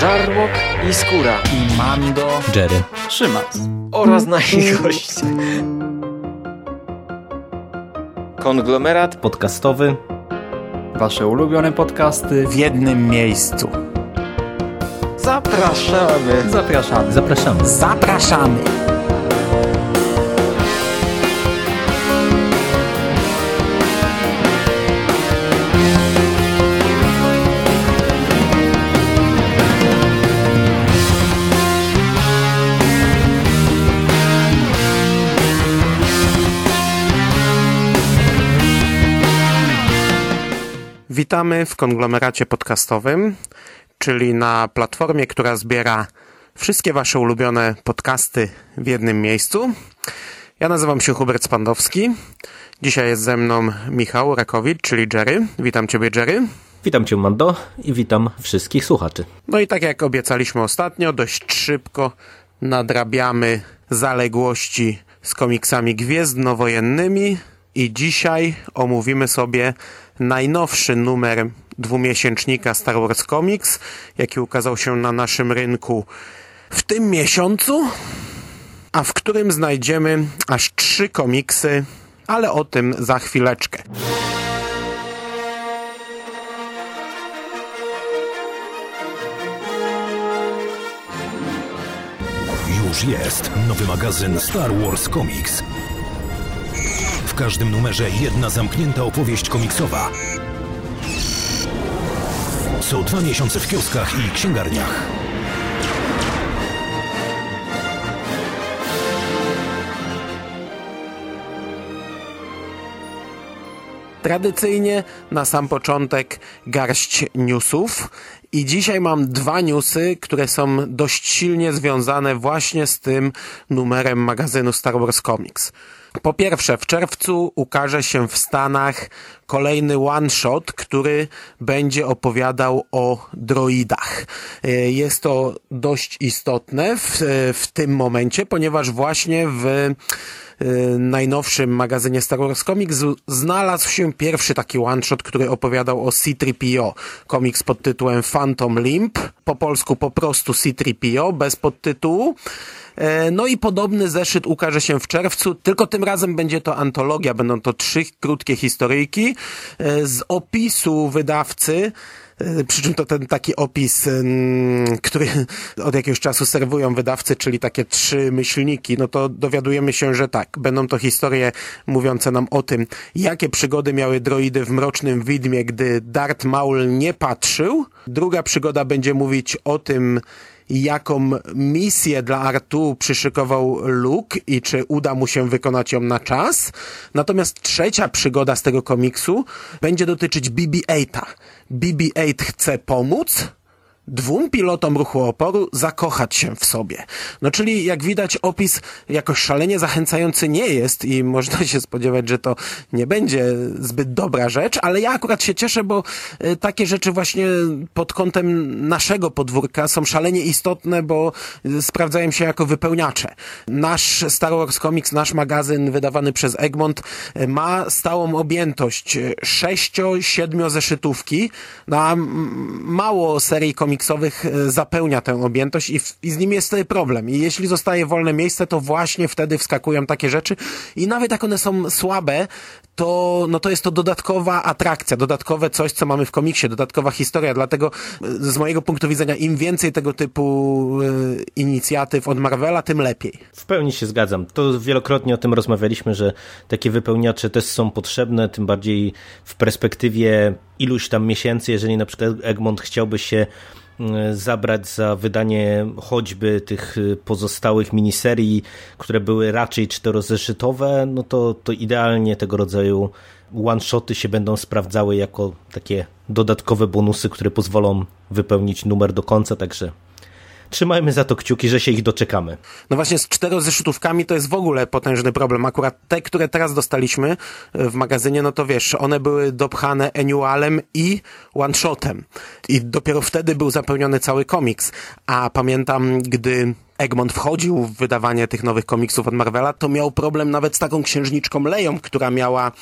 Żarłok i Skóra i Mando, Jerry, Szymas oraz nasi goście. Konglomerat podcastowy. Wasze ulubione podcasty w jednym miejscu. Zapraszamy. Zapraszamy. Zapraszamy. Zapraszamy. Witamy w konglomeracie podcastowym, czyli na platformie, która zbiera wszystkie Wasze ulubione podcasty w jednym miejscu. Ja nazywam się Hubert Spandowski. Dzisiaj jest ze mną Michał Rakowicz, czyli Jerry. Witam Ciebie, Jerry. Witam Cię, Mando, i witam wszystkich słuchaczy. No i tak jak obiecaliśmy ostatnio, dość szybko nadrabiamy zaległości z komiksami gwiezdnowojennymi i dzisiaj omówimy sobie najnowszy numer dwumiesięcznika Star Wars Comics, jaki ukazał się na naszym rynku w tym miesiącu, a w którym znajdziemy aż trzy komiksy, ale o tym za chwileczkę. Już jest nowy magazyn Star Wars Comics każdym numerze jedna zamknięta opowieść komiksowa. Co dwa miesiące w kioskach i księgarniach. Tradycyjnie na sam początek garść newsów i dzisiaj mam dwa newsy, które są dość silnie związane właśnie z tym numerem magazynu Star Wars Comics. Po pierwsze, w czerwcu ukaże się w Stanach kolejny one-shot, który będzie opowiadał o droidach. E, jest to dość istotne w, w tym momencie, ponieważ właśnie w e, najnowszym magazynie Star Wars Comics znalazł się pierwszy taki one-shot, który opowiadał o C-3PO. Komiks pod tytułem Phantom Limp, po polsku po prostu C-3PO, bez podtytułu. E, no i podobny zeszyt ukaże się w czerwcu, tylko tym razem będzie to antologia, będą to trzy krótkie historyjki e, z opisu wydawcy, e, przy czym to ten taki opis, który od jakiegoś czasu serwują wydawcy, czyli takie trzy myślniki, no to dowiadujemy się, że tak, będą to historie mówiące nam o tym, jakie przygody miały droidy w Mrocznym Widmie, gdy Darth Maul nie patrzył. Druga przygoda będzie mówić o tym, jaką misję dla Artu przyszykował Luke i czy uda mu się wykonać ją na czas. Natomiast trzecia przygoda z tego komiksu będzie dotyczyć BB-8. BB-8 chce pomóc, dwóm pilotom ruchu oporu zakochać się w sobie. No czyli jak widać opis jakoś szalenie zachęcający nie jest i można się spodziewać, że to nie będzie zbyt dobra rzecz, ale ja akurat się cieszę, bo y, takie rzeczy właśnie pod kątem naszego podwórka są szalenie istotne, bo y, sprawdzają się jako wypełniacze. Nasz Star Wars Comics, nasz magazyn wydawany przez Egmont y, ma stałą objętość sześcio-siedmio zeszytówki, no mało serii komiksowych komiksowych e, zapełnia tę objętość i, w, i z nim jest problem. I jeśli zostaje wolne miejsce, to właśnie wtedy wskakują takie rzeczy i nawet jak one są słabe, to, no to jest to dodatkowa atrakcja, dodatkowe coś, co mamy w komiksie, dodatkowa historia, dlatego e, z mojego punktu widzenia im więcej tego typu y, inicjatyw od Marvela, tym lepiej. W pełni się zgadzam. To wielokrotnie o tym rozmawialiśmy, że takie wypełniacze też są potrzebne, tym bardziej w perspektywie iluś tam miesięcy, jeżeli na przykład Egmont chciałby się zabrać za wydanie choćby tych pozostałych miniserii, które były raczej czterozeszytowe, no to, to idealnie tego rodzaju one-shoty się będą sprawdzały jako takie dodatkowe bonusy, które pozwolą wypełnić numer do końca, także trzymajmy za to kciuki, że się ich doczekamy. No właśnie z czterozeszytówkami to jest w ogóle potężny problem. Akurat te, które teraz dostaliśmy w magazynie, no to wiesz, one były dopchane annualem i one-shotem. I dopiero wtedy był zapełniony cały komiks. A pamiętam, gdy Egmont wchodził w wydawanie tych nowych komiksów od Marvela, to miał problem nawet z taką księżniczką Leją, która miała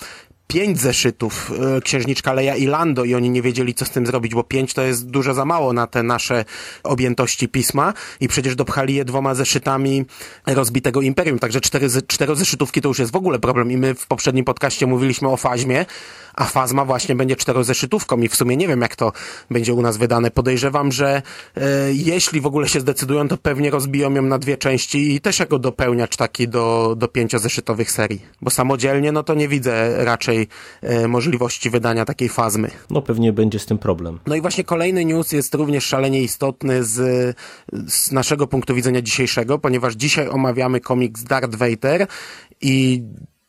pięć zeszytów e, Księżniczka Leia i Lando i oni nie wiedzieli, co z tym zrobić, bo pięć to jest dużo za mało na te nasze objętości pisma i przecież dopchali je dwoma zeszytami rozbitego Imperium, także cztery, cztery zeszytówki to już jest w ogóle problem i my w poprzednim podcaście mówiliśmy o Fazmie, a Fazma właśnie będzie czterozeszytówką i w sumie nie wiem, jak to będzie u nas wydane. Podejrzewam, że e, jeśli w ogóle się zdecydują, to pewnie rozbiją ją na dwie części i też jako dopełniacz taki do, do pięciozeszytowych serii, bo samodzielnie no to nie widzę raczej e, możliwości wydania takiej Fazmy. No pewnie będzie z tym problem. No i właśnie kolejny news jest również szalenie istotny z, z naszego punktu widzenia dzisiejszego, ponieważ dzisiaj omawiamy komiks Darth Vader i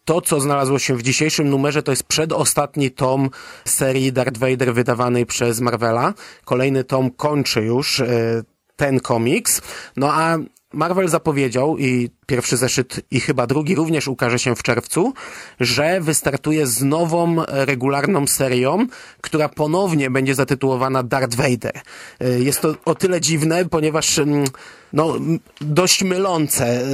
to, co znalazło się w dzisiejszym numerze, to jest przedostatni tom serii Darth Vader wydawanej przez Marvela. Kolejny tom kończy już e, ten komiks. No a Marvel zapowiedział i pierwszy zeszyt i chyba drugi również ukaże się w czerwcu, że wystartuje z nową regularną serią, która ponownie będzie zatytułowana Darth Vader. E, jest to o tyle dziwne, ponieważ mm, no, dość mylące. E,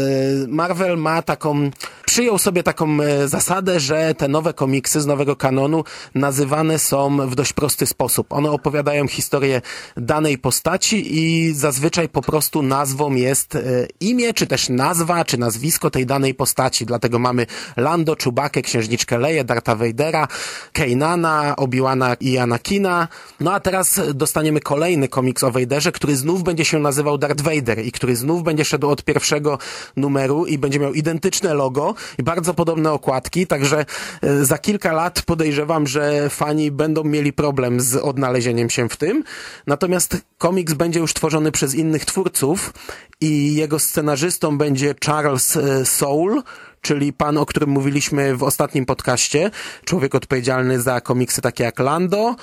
Marvel ma taką, przyjął sobie taką e, zasadę, że te nowe komiksy z nowego kanonu nazywane są w dość prosty sposób. One opowiadają historię danej postaci i zazwyczaj po prostu nazwą jest imię, czy też nazwa czy nazwisko tej danej postaci. Dlatego mamy Lando, Czubakę, Księżniczkę Leję, Darta Vadera, Keinana, Obiłana i Anakina. No a teraz dostaniemy kolejny komiks o Vaderze, który znów będzie się nazywał Darth Vader i który znów będzie szedł od pierwszego numeru i będzie miał identyczne logo i bardzo podobne okładki, także e, za kilka lat podejrzewam, że fani będą mieli problem z odnalezieniem się w tym. Natomiast komiks będzie już tworzony przez innych twórców i jego scenarzystą będzie Charles e, Soule, czyli pan, o którym mówiliśmy w ostatnim podcaście, człowiek odpowiedzialny za komiksy takie jak Lando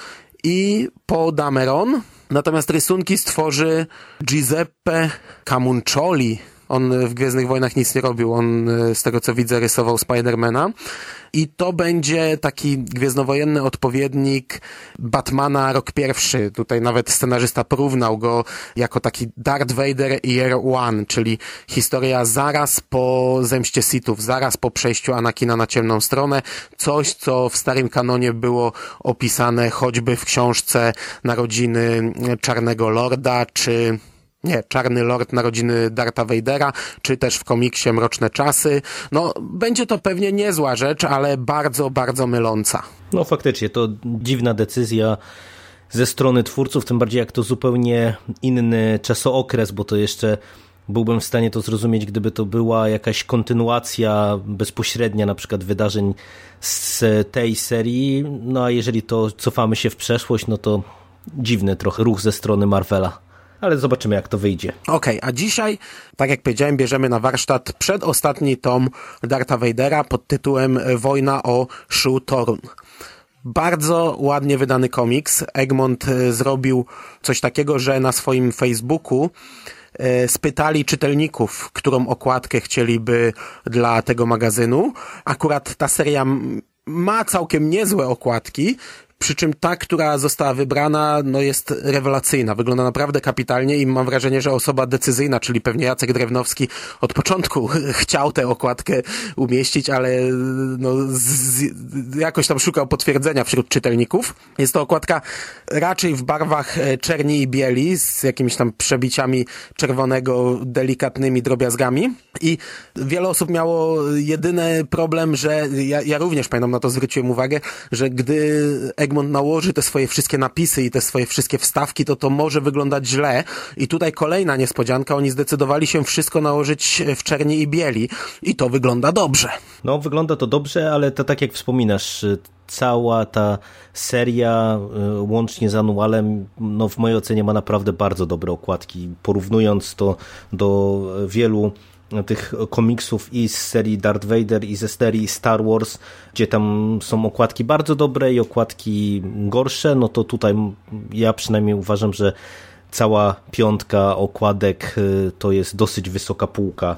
i Paul Dameron. Natomiast rysunki stworzy Giuseppe Camuncoli, on w Gwiezdnych Wojnach nic nie robił. On, e, z tego co widzę, rysował Spidermana. I to będzie taki gwiezdnowojenny odpowiednik Batmana rok pierwszy. Tutaj nawet scenarzysta porównał go jako taki Darth Vader Year One, czyli historia zaraz po zemście Sithów, zaraz po przejściu Anakina na ciemną stronę. Coś, co w starym kanonie było opisane choćby w książce Narodziny Czarnego Lorda, czy nie, Czarny Lord Narodziny Darta Vadera, czy też w komiksie Mroczne Czasy. No, będzie to pewnie niezła rzecz, ale bardzo, bardzo myląca. No faktycznie, to dziwna decyzja ze strony twórców, tym bardziej jak to zupełnie inny czasookres, bo to jeszcze byłbym w stanie to zrozumieć, gdyby to była jakaś kontynuacja bezpośrednia na przykład wydarzeń z tej serii, no a jeżeli to cofamy się w przeszłość, no to dziwny trochę ruch ze strony Marvela ale zobaczymy jak to wyjdzie. Okej, okay, a dzisiaj, tak jak powiedziałem, bierzemy na warsztat przedostatni tom Darta Vadera pod tytułem Wojna o Shu Torun. Bardzo ładnie wydany komiks. Egmont e, zrobił coś takiego, że na swoim Facebooku e, spytali czytelników, którą okładkę chcieliby dla tego magazynu. Akurat ta seria ma całkiem niezłe okładki, przy czym ta, która została wybrana, no jest rewelacyjna. Wygląda naprawdę kapitalnie i mam wrażenie, że osoba decyzyjna, czyli pewnie Jacek Drewnowski od początku chciał tę okładkę umieścić, ale no, z, jakoś tam szukał potwierdzenia wśród czytelników. Jest to okładka raczej w barwach e, czerni i bieli, z jakimiś tam przebiciami czerwonego, delikatnymi drobiazgami. I wiele osób miało jedyny problem, że ja, ja również pamiętam, na to zwróciłem uwagę, że gdy Egmont nałoży te swoje wszystkie napisy i te swoje wszystkie wstawki, to to może wyglądać źle. I tutaj kolejna niespodzianka, oni zdecydowali się wszystko nałożyć w czerni i bieli i to wygląda dobrze. No, wygląda to dobrze, ale to tak jak wspominasz, cała ta seria y, łącznie z anualem, no w mojej ocenie ma naprawdę bardzo dobre okładki. Porównując to do wielu tych komiksów i z serii Darth Vader i ze serii Star Wars, gdzie tam są okładki bardzo dobre i okładki gorsze, no to tutaj ja przynajmniej uważam, że cała piątka okładek y, to jest dosyć wysoka półka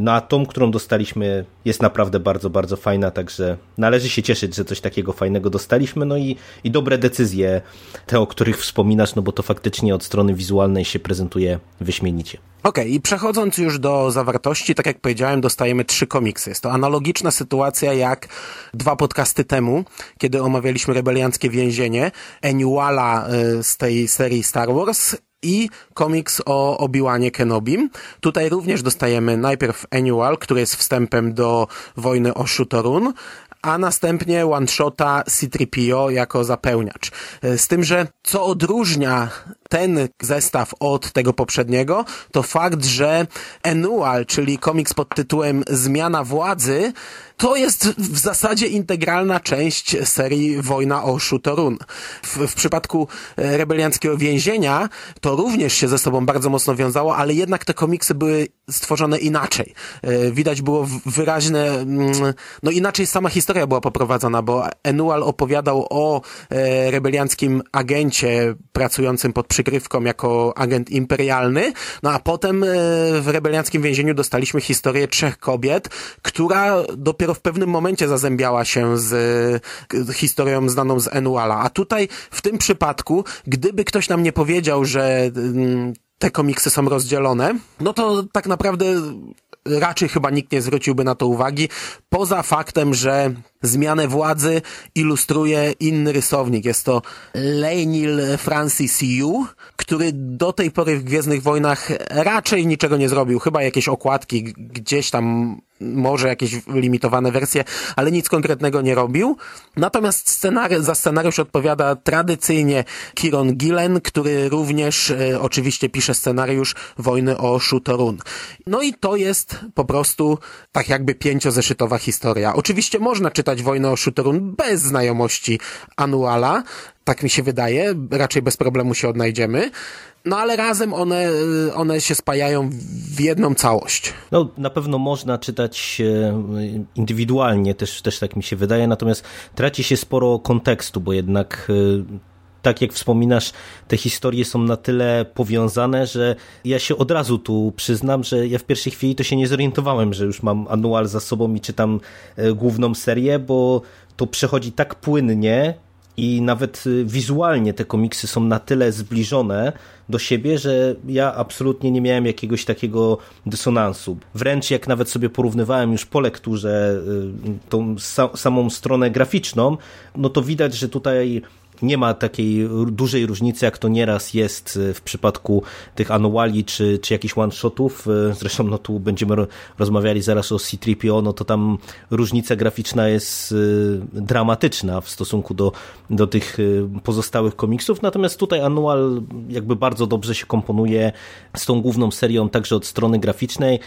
no a tą, którą dostaliśmy jest naprawdę bardzo, bardzo fajna, także należy się cieszyć, że coś takiego fajnego dostaliśmy, no i, i dobre decyzje, te, o których wspominasz, no bo to faktycznie od strony wizualnej się prezentuje wyśmienicie. Okej, okay, i przechodząc już do zawartości, tak jak powiedziałem, dostajemy trzy komiksy. Jest to analogiczna sytuacja jak dwa podcasty temu, kiedy omawialiśmy rebelianckie więzienie, Annuala y, z tej serii Star Wars i komiks o Obi-Wanie Kenobim. Tutaj również dostajemy najpierw Annual, który jest wstępem do wojny o Shutorun, a następnie one-shota C-3PO jako zapełniacz. E, z tym, że co odróżnia ten zestaw od tego poprzedniego, to fakt, że Annual, czyli komiks pod tytułem Zmiana Władzy, to jest w zasadzie integralna część serii Wojna o Shutorun. W, w przypadku e, rebelianckiego więzienia to również się ze sobą bardzo mocno wiązało, ale jednak te komiksy były stworzone inaczej. E, widać było wyraźne, mm, no inaczej sama historia była poprowadzona, bo Enual opowiadał o e, rebelianckim agencie pracującym pod przykrywką jako agent imperialny, no a potem w rebelianckim więzieniu dostaliśmy historię trzech kobiet, która dopiero w pewnym momencie zazębiała się z historią znaną z Enuala. A tutaj, w tym przypadku, gdyby ktoś nam nie powiedział, że mm, te komiksy są rozdzielone, no to tak naprawdę raczej chyba nikt nie zwróciłby na to uwagi, poza faktem, że zmianę władzy ilustruje inny rysownik. Jest to Leinil Francis Yu, który do tej pory w Gwiezdnych Wojnach raczej niczego nie zrobił. Chyba jakieś okładki gdzieś tam może jakieś limitowane wersje, ale nic konkretnego nie robił. Natomiast scenari za scenariusz odpowiada tradycyjnie Kiron Gillen, który również e, oczywiście pisze scenariusz Wojny o Shutorun. No i to jest po prostu tak jakby pięciozeszytowa historia. Oczywiście można czytać Wojnę o Shutorun bez znajomości Anuala, tak mi się wydaje, raczej bez problemu się odnajdziemy. No ale razem one, one się spajają w jedną całość. No na pewno można czytać e, indywidualnie, też, też tak mi się wydaje, natomiast traci się sporo kontekstu, bo jednak e, tak jak wspominasz, te historie są na tyle powiązane, że ja się od razu tu przyznam, że ja w pierwszej chwili to się nie zorientowałem, że już mam anual za sobą i czytam e, główną serię, bo to przechodzi tak płynnie, i nawet y, wizualnie te komiksy są na tyle zbliżone do siebie, że ja absolutnie nie miałem jakiegoś takiego dysonansu. Wręcz jak nawet sobie porównywałem już po lekturze y, tą samą stronę graficzną, no to widać, że tutaj nie ma takiej dużej różnicy, jak to nieraz jest e, w przypadku tych anuali czy, czy jakichś one-shotów. E, zresztą no tu będziemy rozmawiali zaraz o C-3PO, no to tam różnica graficzna jest e, dramatyczna w stosunku do, do tych pozostałych komiksów, natomiast tutaj anual jakby bardzo dobrze się komponuje z tą główną serią, także od strony graficznej,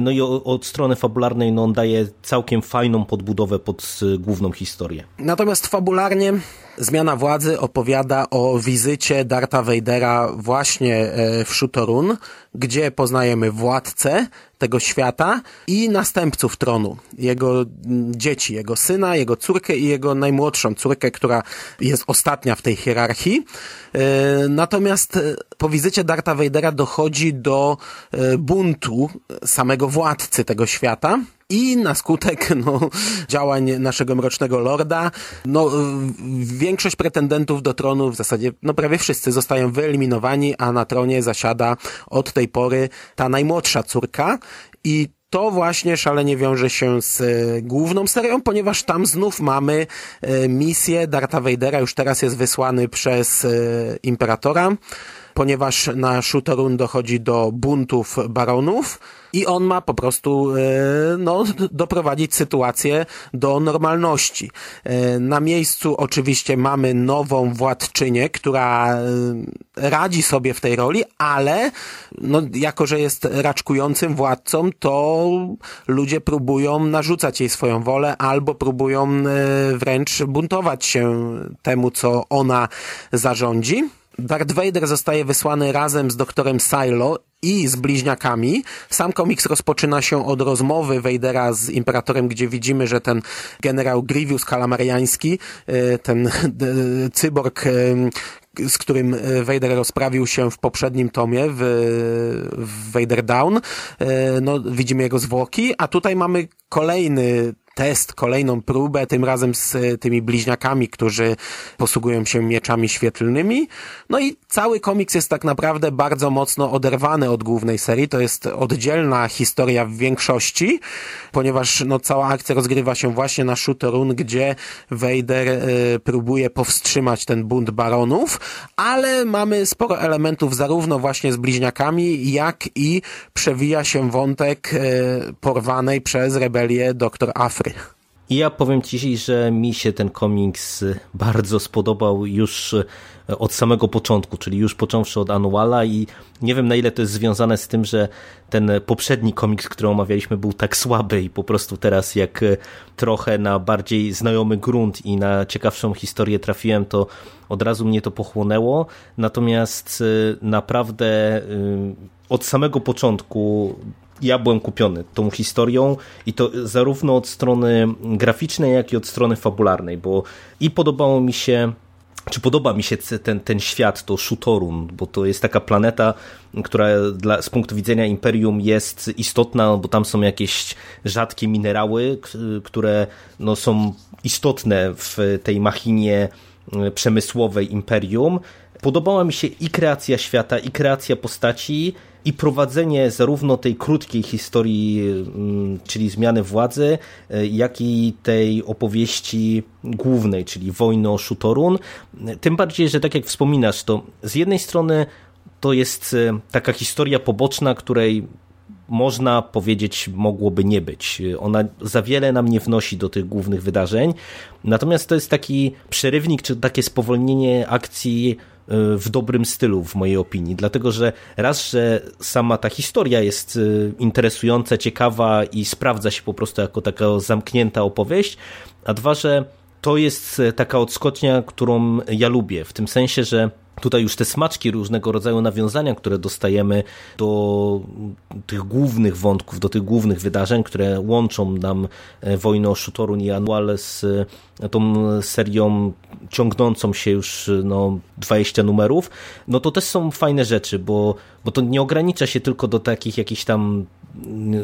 no i od strony fabularnej, no on daje całkiem fajną podbudowę pod główną historię. Natomiast fabularnie Zmiana władzy opowiada o wizycie Darta Vadera właśnie e, w Shutorun, gdzie poznajemy władcę tego świata i następców tronu, jego mm, dzieci, jego syna, jego córkę i jego najmłodszą córkę, która jest ostatnia w tej hierarchii. E, natomiast e, po wizycie Darta Vadera dochodzi do buntu samego władcy tego świata, i na skutek no, działań naszego mrocznego lorda, no, większość pretendentów do tronu, w zasadzie no, prawie wszyscy zostają wyeliminowani, a na tronie zasiada od tej pory ta najmłodsza córka i to właśnie szalenie wiąże się z e, główną serią, ponieważ tam znów mamy e, misję Darta Vadera, już teraz jest wysłany przez e, Imperatora, ponieważ na Shutorun dochodzi do buntów baronów, i on ma po prostu e, no, doprowadzić sytuację do normalności. E, na miejscu oczywiście mamy nową władczynię, która e, radzi sobie w tej roli, ale no, jako, że jest raczkującym władcą, to ludzie próbują narzucać jej swoją wolę albo próbują wręcz buntować się temu, co ona zarządzi. Darth Vader zostaje wysłany razem z doktorem Silo i z bliźniakami. Sam komiks rozpoczyna się od rozmowy Vadera z Imperatorem, gdzie widzimy, że ten generał Grievous kalamariański, e, ten e, cyborg, e, z którym Vader rozprawił się w poprzednim tomie, w, w Vader Down, no, widzimy jego zwłoki, a tutaj mamy kolejny test, kolejną próbę, tym razem z e, tymi bliźniakami, którzy posługują się mieczami świetlnymi. No i cały komiks jest tak naprawdę bardzo mocno oderwany od głównej serii. To jest oddzielna historia w większości, ponieważ no, cała akcja rozgrywa się właśnie na Shooterun, gdzie Vader y, próbuje powstrzymać ten bunt baronów, ale mamy sporo elementów zarówno właśnie z bliźniakami, jak i przewija się wątek y, porwanej przez rebelię dr Afry i ja powiem Ci, że mi się ten komiks bardzo spodobał już od samego początku, czyli już począwszy od Anuala i nie wiem na ile to jest związane z tym, że ten poprzedni komiks, który omawialiśmy był tak słaby i po prostu teraz jak trochę na bardziej znajomy grunt i na ciekawszą historię trafiłem, to od razu mnie to pochłonęło. Natomiast y, naprawdę od samego początku ja byłem kupiony tą historią i to zarówno od strony graficznej, jak i od strony fabularnej, bo i podobało mi się czy podoba mi się ten, ten świat, to Shutorun, bo to jest taka planeta, która dla, z punktu widzenia Imperium jest istotna, bo tam są jakieś rzadkie minerały, które no, są istotne w tej machinie e, przemysłowej Imperium. Podobała mi się i kreacja świata, i kreacja postaci, i prowadzenie zarówno tej krótkiej historii, mm, czyli zmiany władzy, e, jak i tej opowieści głównej, czyli wojny o Shutorun. Tym bardziej, że tak jak wspominasz, to z jednej strony to jest e, taka historia poboczna, której można powiedzieć, mogłoby nie być. Ona za wiele nam nie wnosi do tych głównych wydarzeń. Natomiast to jest taki przerywnik, czy takie spowolnienie akcji w dobrym stylu, w mojej opinii. Dlatego, że raz, że sama ta historia jest y, interesująca, ciekawa i sprawdza się po prostu jako taka zamknięta opowieść, a dwa, że to jest y, taka odskocznia, którą ja lubię, w tym sensie, że tutaj już te smaczki, różnego rodzaju nawiązania, które dostajemy do tych głównych wątków, do tych głównych wydarzeń, które łączą nam e, wojnę o Shutorun i Anual z e, tą serią ciągnącą się już no, 20 numerów, no to też są fajne rzeczy, bo, bo to nie ogranicza się tylko do takich jakichś tam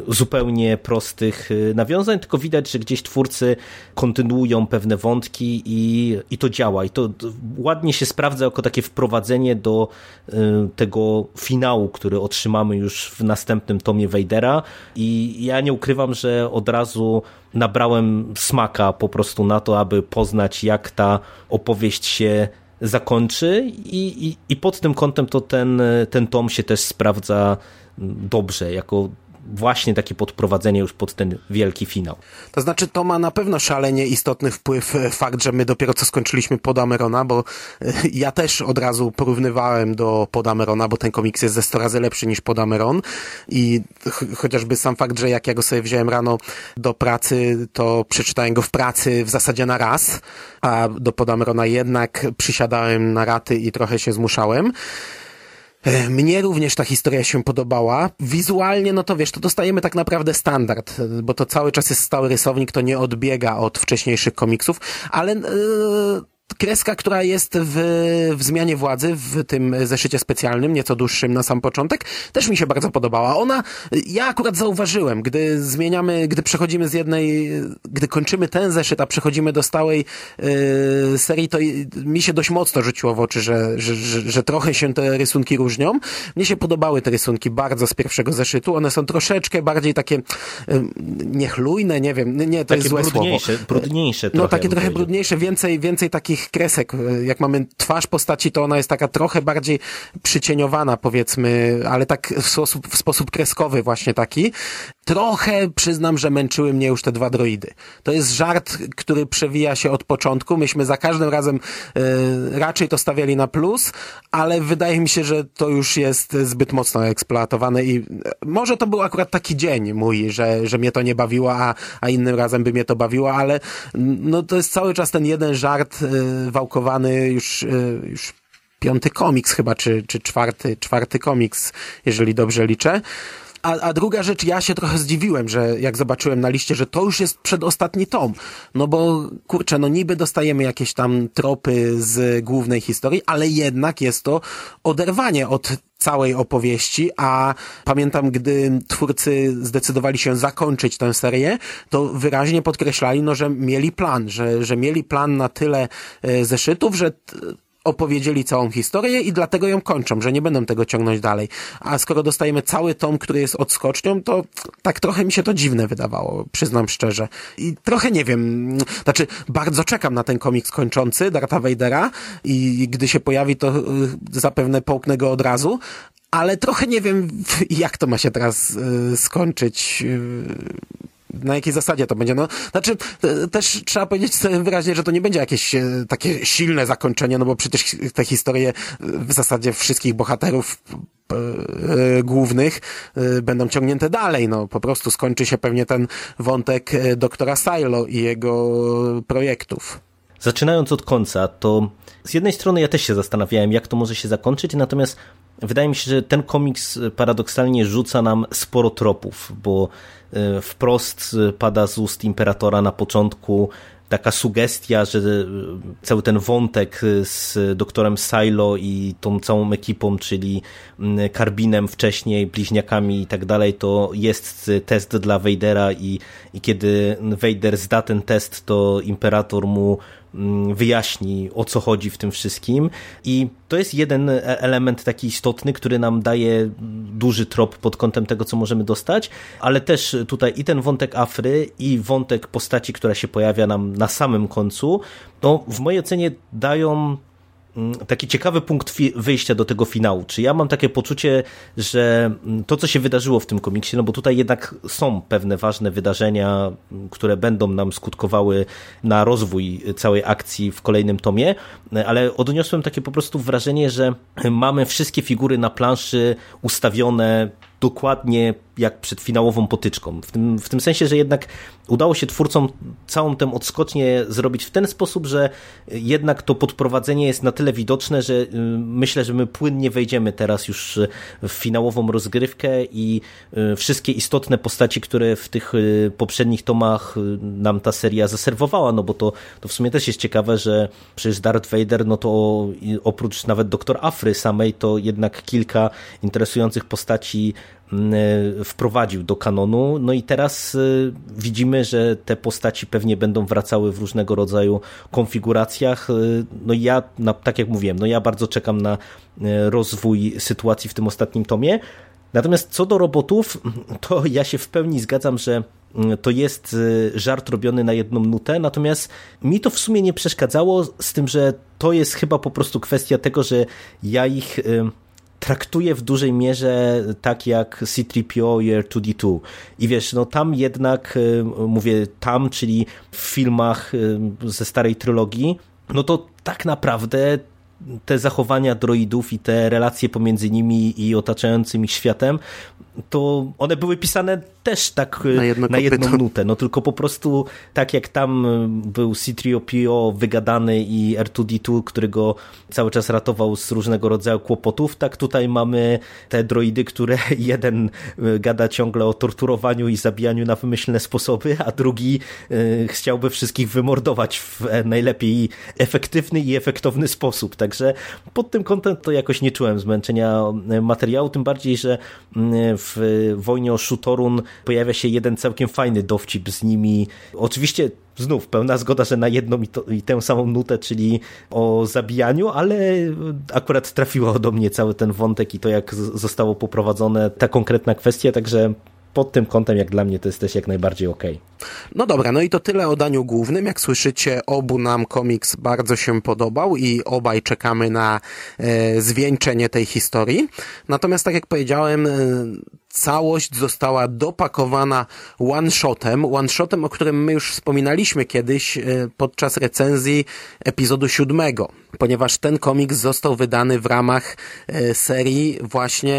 zupełnie prostych y, nawiązań, tylko widać, że gdzieś twórcy kontynuują pewne wątki i, i to działa. I to ładnie się sprawdza jako takie wprowadzenie do y, tego finału, który otrzymamy już w następnym tomie Vadera. I ja nie ukrywam, że od razu nabrałem smaka po prostu na to, aby poznać, jak ta opowieść się zakończy i, i, i pod tym kątem to ten, ten tom się też sprawdza dobrze, jako właśnie takie podprowadzenie już pod ten wielki finał. To znaczy, to ma na pewno szalenie istotny wpływ e, fakt, że my dopiero co skończyliśmy Podamerona, bo e, ja też od razu porównywałem do Podamerona, bo ten komiks jest ze 100 razy lepszy niż Podameron i ch chociażby sam fakt, że jak ja go sobie wziąłem rano do pracy, to przeczytałem go w pracy w zasadzie na raz, a do Podamerona jednak przysiadałem na raty i trochę się zmuszałem. E, mnie również ta historia się podobała. Wizualnie, no to wiesz, to dostajemy tak naprawdę standard, bo to cały czas jest stały rysownik, to nie odbiega od wcześniejszych komiksów, ale yy, kreska, która jest w, w zmianie władzy, w tym zeszycie specjalnym, nieco dłuższym na sam początek, też mi się bardzo podobała. Ona, ja akurat zauważyłem, gdy zmieniamy, gdy przechodzimy z jednej, gdy kończymy ten zeszyt, a przechodzimy do stałej yy, serii, to mi się dość mocno rzuciło w oczy, że, że, że, że trochę się te rysunki różnią. Mnie się podobały te rysunki bardzo z pierwszego zeszytu. One są troszeczkę bardziej takie yy, niechlujne, nie wiem, nie, to takie jest złe brudniejsze, słowo. Brudniejsze No takie trochę brudniejsze, więcej, więcej takich takich kresek. Jak mamy twarz postaci, to ona jest taka trochę bardziej przycieniowana, powiedzmy, ale tak w sposób, w sposób kreskowy właśnie taki. Trochę przyznam, że męczyły mnie już te dwa droidy. To jest żart, który przewija się od początku. Myśmy za każdym razem y, raczej to stawiali na plus, ale wydaje mi się, że to już jest zbyt mocno eksploatowane i może to był akurat taki dzień mój, że, że mnie to nie bawiło, a, a innym razem by mnie to bawiło, ale no to jest cały czas ten jeden żart y, wałkowany już, y, już piąty komiks chyba, czy, czy czwarty, czwarty komiks, jeżeli dobrze liczę. A, a druga rzecz, ja się trochę zdziwiłem, że jak zobaczyłem na liście, że to już jest przedostatni tom. No bo, kurczę, no niby dostajemy jakieś tam tropy z głównej historii, ale jednak jest to oderwanie od całej opowieści, a pamiętam, gdy twórcy zdecydowali się zakończyć tę serię, to wyraźnie podkreślali, no, że mieli plan, że, że mieli plan na tyle e, zeszytów, że opowiedzieli całą historię i dlatego ją kończą, że nie będą tego ciągnąć dalej. A skoro dostajemy cały tom, który jest odskocznią, to tak trochę mi się to dziwne wydawało, przyznam szczerze. I trochę nie wiem, znaczy bardzo czekam na ten komiks kończący Darta Vadera i gdy się pojawi, to y, zapewne połknę go od razu, ale trochę nie wiem, jak to ma się teraz y, skończyć. Y, na jakiej zasadzie to będzie. No, znaczy, te- też trzeba powiedzieć wyraźnie, że to nie będzie jakieś e, takie silne zakończenie, no bo przecież te historie e, w zasadzie wszystkich bohaterów e, e, głównych e, będą ciągnięte dalej. No, po prostu skończy się pewnie ten wątek e, doktora Silo i jego projektów. Zaczynając od końca, to z jednej strony ja też się zastanawiałem, jak to może się zakończyć, natomiast wydaje mi się, że ten komiks paradoksalnie rzuca nam sporo tropów, bo e, wprost pada z ust Imperatora na początku taka sugestia, że e, cały ten wątek z doktorem Silo i tą całą ekipą, czyli Karbinem wcześniej, bliźniakami i tak dalej, to jest test dla Vadera i, i kiedy Vader zda ten test, to Imperator mu wyjaśni o co chodzi w tym wszystkim. I to jest jeden e- element taki istotny, który nam daje duży trop pod kątem tego, co możemy dostać, ale też tutaj i ten wątek Afry i wątek postaci, która się pojawia nam na samym końcu, no w mojej ocenie dają mm, taki ciekawy punkt wyjścia do tego finału. Czy ja mam takie poczucie, że mm, to, co się wydarzyło w tym komiksie, no bo tutaj jednak są pewne ważne wydarzenia, mm, które będą nam skutkowały na rozwój całej akcji w kolejnym tomie, ale odniosłem takie po prostu wrażenie, że mamy wszystkie figury na planszy ustawione dokładnie jak przed finałową potyczką. W tym, w tym sensie, że jednak udało się twórcom całą tę odskocznię zrobić w ten sposób, że jednak to podprowadzenie jest na tyle widoczne, że y, myślę, że my płynnie wejdziemy teraz już w finałową rozgrywkę i y, wszystkie istotne postaci, które w tych y, poprzednich tomach nam ta seria zaserwowała, no bo to, to w sumie też jest ciekawe, że przecież Darth Vader, no to oprócz nawet doktor Afry samej, to jednak kilka interesujących postaci wprowadził do kanonu. No i teraz y, widzimy, że te postaci pewnie będą wracały w różnego rodzaju konfiguracjach. Y, No i ja, tak jak mówiłem, no ja bardzo czekam na rozwój sytuacji w tym ostatnim tomie. Natomiast co do robotów, to ja się w pełni zgadzam, że mm, to jest żart robiony na jedną nutę, natomiast mi to w sumie nie przeszkadzało, z tym, że to jest chyba po prostu kwestia tego, że ja ich traktuję w dużej mierze tak jak C-3PO i R2-D2. I wiesz, no tam jednak, y, mówię tam, czyli w filmach y, ze starej trylogii, no to tak naprawdę te zachowania droidów i te relacje pomiędzy nimi i otaczającym ich światem, to one były pisane też tak y, Na jedno na jedną kopyto. nutę. No tylko po prostu tak jak tam y, był C-3PO wygadany i R2-D2, który go cały czas ratował z różnego rodzaju kłopotów, tak tutaj mamy te droidy, które jeden y, gada ciągle o torturowaniu i zabijaniu na wymyślne sposoby, a drugi chciałby wszystkich wymordować w e, najlepiej efektywny i efektowny sposób. Także pod tym kątem to jakoś nie czułem zmęczenia materiału, tym bardziej, że mm, w Wojnie o Szutorun pojawia się jeden całkiem fajny dowcip z nimi. Oczywiście znów pełna zgoda, że na jedną i, to, i tę samą nutę, czyli o zabijaniu, ale akurat trafiło do mnie cały ten wątek i to jak zostało poprowadzone ta konkretna kwestia, także pod tym kątem jak dla mnie to jest też jak najbardziej okej. No dobra, no i to tyle o daniu głównym. Jak słyszycie, obu nam komiks bardzo się podobał i obaj czekamy na e, zwieńczenie tej historii. Natomiast tak jak powiedziałem, e, całość została dopakowana one-shotem, one-shotem, o którym my już wspominaliśmy kiedyś e, podczas recenzji epizodu siódmego, ponieważ ten komiks został wydany w ramach e, serii właśnie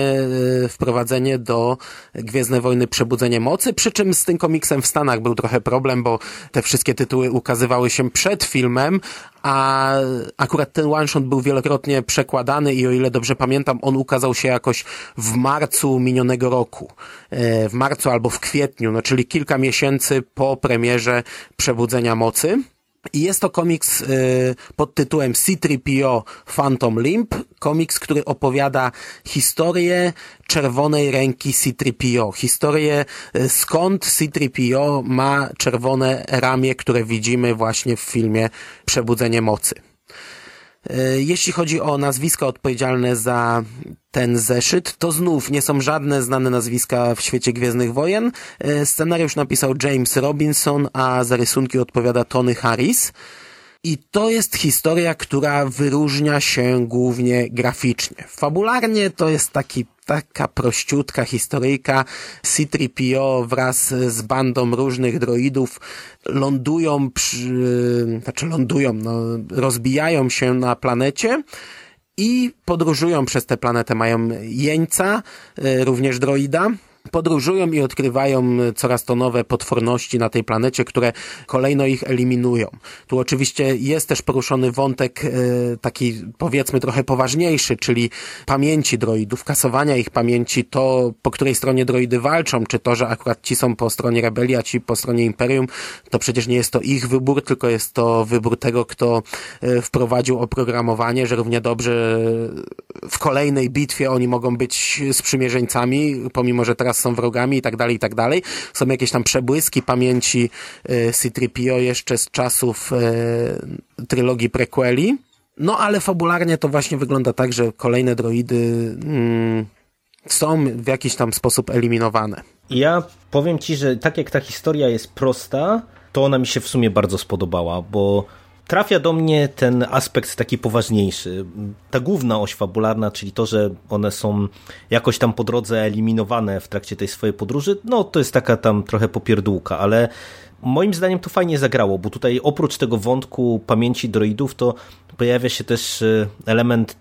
e, wprowadzenie do Gwiezdne Wojny Przebudzenie Mocy, przy czym z tym komiksem w Stanach był trochę problem, bo te wszystkie tytuły ukazywały się przed filmem, a akurat ten one shot był wielokrotnie przekładany i o ile dobrze pamiętam, on ukazał się jakoś w marcu minionego roku. E, w marcu albo w kwietniu, no czyli kilka miesięcy po premierze Przebudzenia Mocy. I jest to komiks y, pod tytułem C-3PO Phantom Limp, komiks, który opowiada historię czerwonej ręki C-3PO, historię y, skąd C-3PO ma czerwone ramię, które widzimy właśnie w filmie Przebudzenie Mocy. Y, Jeśli chodzi o nazwiska odpowiedzialne za ten zeszyt, to znów nie są żadne znane nazwiska w świecie Gwiezdnych Wojen. Y, Scenariusz napisał James Robinson, a za rysunki odpowiada Tony Harris. I to jest historia, która wyróżnia się głównie graficznie. Fabularnie to jest taki, taka prościutka historyjka. C-3PO wraz z bandą różnych droidów lądują przy, znaczy lądują, no, rozbijają się na planecie i podróżują przez tę planetę. Mają jeńca, y, również droida, podróżują i odkrywają coraz to nowe potworności na tej planecie, które kolejno ich eliminują. Tu oczywiście jest też poruszony wątek e, taki powiedzmy trochę poważniejszy, czyli pamięci droidów, kasowania ich pamięci, to po której stronie droidy walczą, czy to, że akurat ci są po stronie rebelii, a ci po stronie imperium, to przecież nie jest to ich wybór, tylko jest to wybór tego, kto e, wprowadził oprogramowanie, że równie dobrze w kolejnej bitwie oni mogą być sprzymierzeńcami, pomimo, że teraz są wrogami i tak dalej, i tak dalej. Są jakieś tam przebłyski pamięci e, C-3PO jeszcze z czasów e, trylogii prequeli. No ale fabularnie to właśnie wygląda tak, że kolejne droidy mm, są w jakiś tam sposób eliminowane. Ja powiem ci, że tak jak ta historia jest prosta, to ona mi się w sumie bardzo spodobała, bo trafia do mnie ten aspekt taki poważniejszy. Ta główna oś fabularna, czyli to, że one są jakoś tam po drodze eliminowane w trakcie tej swojej podróży, no to jest taka tam trochę popierdółka, ale moim zdaniem to fajnie zagrało, bo tutaj oprócz tego wątku pamięci droidów, to pojawia się też e, element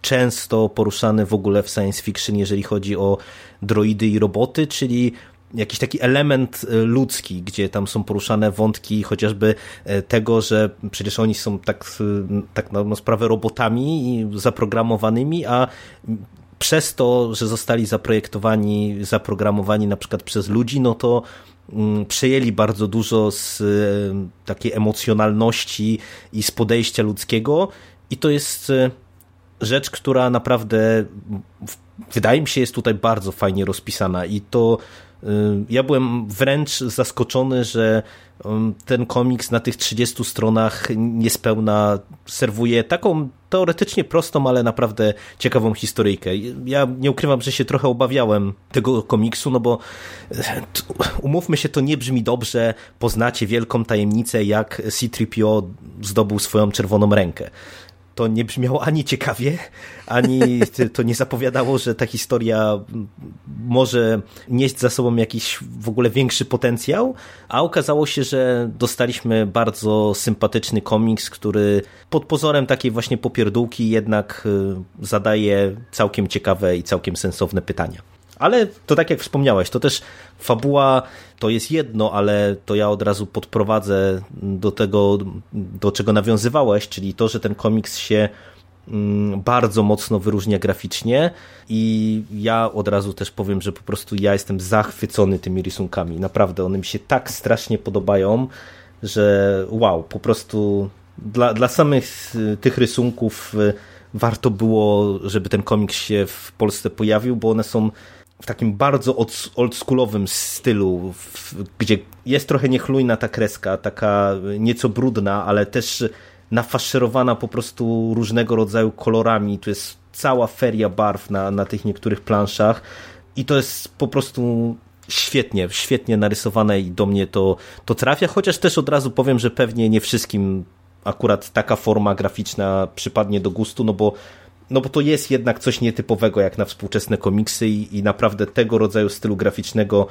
często poruszany w ogóle w science fiction, jeżeli chodzi o droidy i roboty, czyli jakiś taki element e, ludzki, gdzie tam są poruszane wątki chociażby e, tego, że przecież oni są tak, e, tak na sprawę robotami zaprogramowanymi, a przez to, że zostali zaprojektowani, zaprogramowani na przykład przez ludzi, no to mm, przejęli bardzo dużo z takiej emocjonalności i z podejścia ludzkiego. I to jest rzecz, która naprawdę wydaje mi się jest tutaj bardzo fajnie rozpisana. I to ja byłem wręcz zaskoczony, że ten komiks na tych 30 stronach niespełna serwuje taką teoretycznie prostą, ale naprawdę ciekawą historyjkę. Ja nie ukrywam, że się trochę obawiałem tego komiksu, no bo e, umówmy się, to nie brzmi dobrze, poznacie wielką tajemnicę, jak C-3PO zdobył swoją czerwoną rękę to nie brzmiało ani ciekawie, ani to nie zapowiadało, że ta historia może nieść za sobą jakiś w ogóle większy potencjał, a okazało się, że dostaliśmy bardzo sympatyczny komiks, który pod pozorem takiej właśnie popierdółki jednak y, zadaje całkiem ciekawe i całkiem sensowne pytania. Ale to tak jak wspomniałeś, to też fabuła to jest jedno, ale to ja od razu podprowadzę do tego, do czego nawiązywałeś, czyli to, że ten komiks się mm, bardzo mocno wyróżnia graficznie i ja od razu też powiem, że po prostu ja jestem zachwycony tymi rysunkami. Naprawdę, one mi się tak strasznie podobają, że wow, po prostu dla, dla samych y, tych rysunków y, warto było, żeby ten komiks się w Polsce pojawił, bo one są w takim bardzo oldschoolowym stylu, gdzie jest trochę niechlujna ta kreska, taka nieco brudna, ale też nafaszerowana po prostu różnego rodzaju kolorami. Tu jest cała feria barw na, na tych niektórych planszach i to jest po prostu świetnie, świetnie narysowane i do mnie to, to trafia, chociaż też od razu powiem, że pewnie nie wszystkim akurat taka forma graficzna przypadnie do gustu, no bo no bo to jest jednak coś nietypowego jak na współczesne komiksy i, i naprawdę tego rodzaju stylu graficznego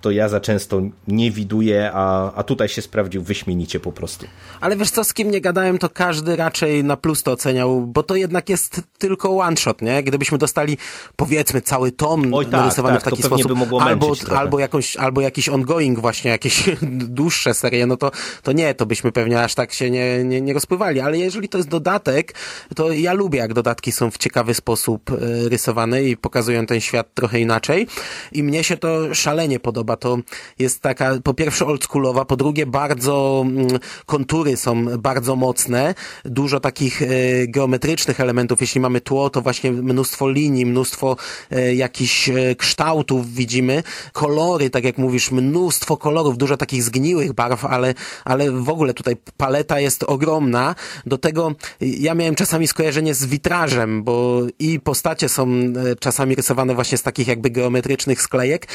to ja za często nie widuję, a, a tutaj się sprawdził wyśmienicie po prostu. Ale wiesz co, z kim nie gadałem, to każdy raczej na plus to oceniał, bo to jednak jest tylko one shot, nie? Gdybyśmy dostali, powiedzmy, cały tom Oj, tak, narysowany tak, w taki sposób, albo, albo, jakąś, albo jakiś ongoing właśnie, jakieś dłuższe serie, no to, to nie, to byśmy pewnie aż tak się nie, nie, nie rozpływali, ale jeżeli to jest dodatek, to ja lubię, jak dodatki są w ciekawy sposób e, rysowane i pokazują ten świat trochę inaczej i mnie się to szalenie podoba, to jest taka, po pierwsze oldschoolowa, po drugie bardzo mm, kontury są bardzo mocne, dużo takich e, geometrycznych elementów, jeśli mamy tło, to właśnie mnóstwo linii, mnóstwo e, jakichś e, kształtów widzimy, kolory, tak jak mówisz, mnóstwo kolorów, dużo takich zgniłych barw, ale, ale w ogóle tutaj paleta jest ogromna, do tego ja miałem czasami skojarzenie z witrażem, bo i postacie są czasami rysowane właśnie z takich jakby geometrycznych sklejek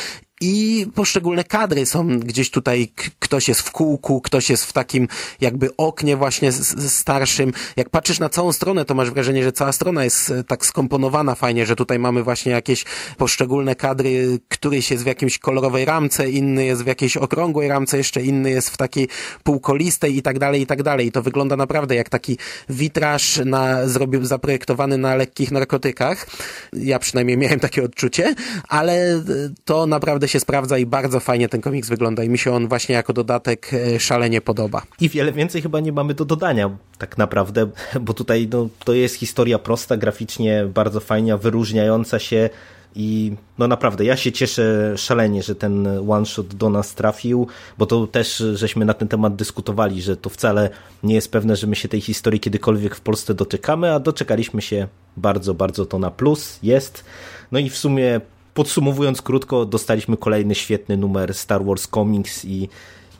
i poszczególne kadry są gdzieś tutaj, ktoś jest w kółku, ktoś jest w takim jakby oknie właśnie starszym. Jak patrzysz na całą stronę, to masz wrażenie, że cała strona jest e, tak skomponowana fajnie, że tutaj mamy właśnie jakieś poszczególne kadry, któryś jest w jakimś kolorowej ramce, inny jest w jakiejś okrągłej ramce, jeszcze inny jest w takiej półkolistej i tak dalej, i tak dalej. I to wygląda naprawdę jak taki witraż na, zrobił, zaprojektowany na lekkich narkotykach. Ja przynajmniej miałem takie odczucie, ale e, to naprawdę się sprawdza i bardzo fajnie ten komiks wygląda i mi się on właśnie jako dodatek e, szalenie podoba. I wiele więcej chyba nie mamy do dodania, tak naprawdę, bo tutaj no, to jest historia prosta, graficznie bardzo fajna, wyróżniająca się i no naprawdę, ja się cieszę szalenie, że ten one shot do nas trafił, bo to też żeśmy na ten temat dyskutowali, że to wcale nie jest pewne, że my się tej historii kiedykolwiek w Polsce doczekamy, a doczekaliśmy się bardzo, bardzo to na plus, jest. No i w sumie podsumowując krótko, dostaliśmy kolejny świetny numer Star Wars Comics i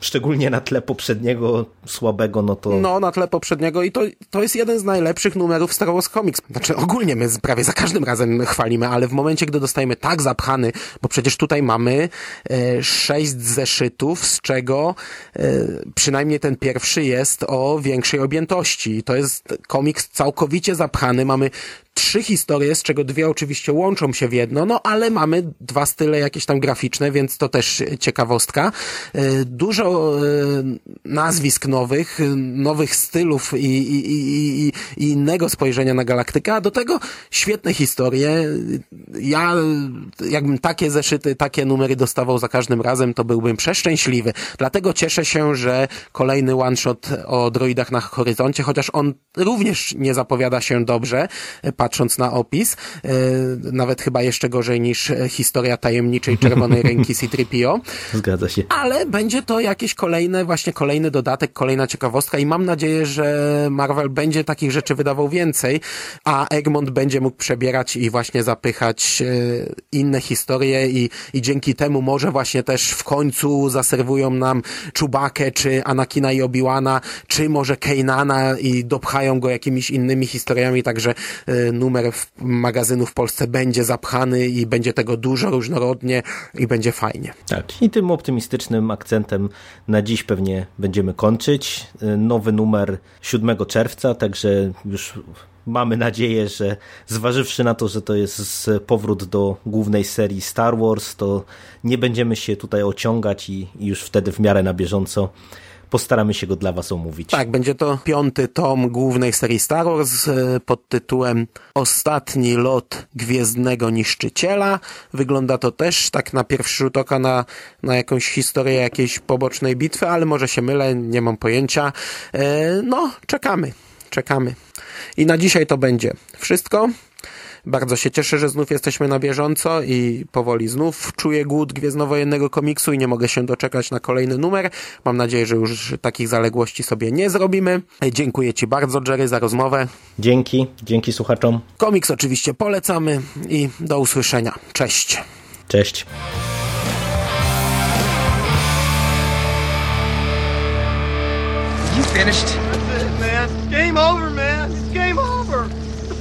szczególnie na tle poprzedniego słabego, no to No, na tle poprzedniego i to, to jest jeden z najlepszych numerów Star Wars Comics. Znaczy ogólnie my prawie za każdym razem chwalimy, ale w momencie, gdy dostajemy tak zapchany, bo przecież tutaj mamy e, sześć zeszytów, z czego e, przynajmniej ten pierwszy jest o większej objętości. To jest komiks całkowicie zapchany, mamy trzy historie, z czego dwie oczywiście łączą się w jedno, no ale mamy dwa style jakieś tam graficzne, więc to też ciekawostka. E, Dużo e, nazwisk nowych, nowych stylów i, i, i, i, innego spojrzenia na galaktykę, a do tego świetne historie. Ja jakbym takie zeszyty, takie numery dostawał za każdym razem, to byłbym przeszczęśliwy. Dlatego cieszę się, że kolejny one-shot o droidach na horyzoncie, chociaż on również nie zapowiada się dobrze, e, patrząc na opis. E, Nawet chyba jeszcze gorzej niż historia tajemniczej czerwonej ręki C-3PO zgadza się. ale będzie to jakieś kolejne, właśnie kolejny dodatek, kolejna ciekawostka i mam nadzieję, że Marvel będzie takich rzeczy wydawał więcej, a Egmont będzie mógł przebierać i właśnie zapychać e, inne historie i, i dzięki temu może właśnie też w końcu zaserwują nam Czubakę, czy Anakina i Obiłana, czy może Keinana i dopchają go jakimiś innymi historiami, także e, numer w magazynu w Polsce będzie zapchany i będzie tego dużo różnorodnie i będzie fajnie. Tak, i tym optymistycznym akcentem na dziś pewnie będziemy kończyć. Nowy numer 7 czerwca, także już mamy nadzieję, że zważywszy na to, że to jest powrót do głównej serii Star Wars, to nie będziemy się tutaj ociągać i i już wtedy w miarę na bieżąco postaramy się go dla Was omówić. Tak, będzie to piąty tom głównej serii Star Wars e, pod tytułem Ostatni lot Gwiezdnego Niszczyciela. Wygląda to też tak na pierwszy rzut oka na, na jakąś historię jakiejś pobocznej bitwy, ale może się mylę, nie mam pojęcia. E, No, czekamy, czekamy. I na dzisiaj to będzie wszystko. Bardzo się cieszę, że znów jesteśmy na bieżąco i powoli znów czuję głód gwiezdnowojennego komiksu i nie mogę się doczekać na kolejny numer. Mam nadzieję, że już takich zaległości sobie nie zrobimy. Dziękuję Ci bardzo, Jerry, za rozmowę. Dzięki, dzięki słuchaczom. Komiks oczywiście polecamy i do usłyszenia. Cześć. Cześć. You finished? That's it, man. Game over, man. It's game over.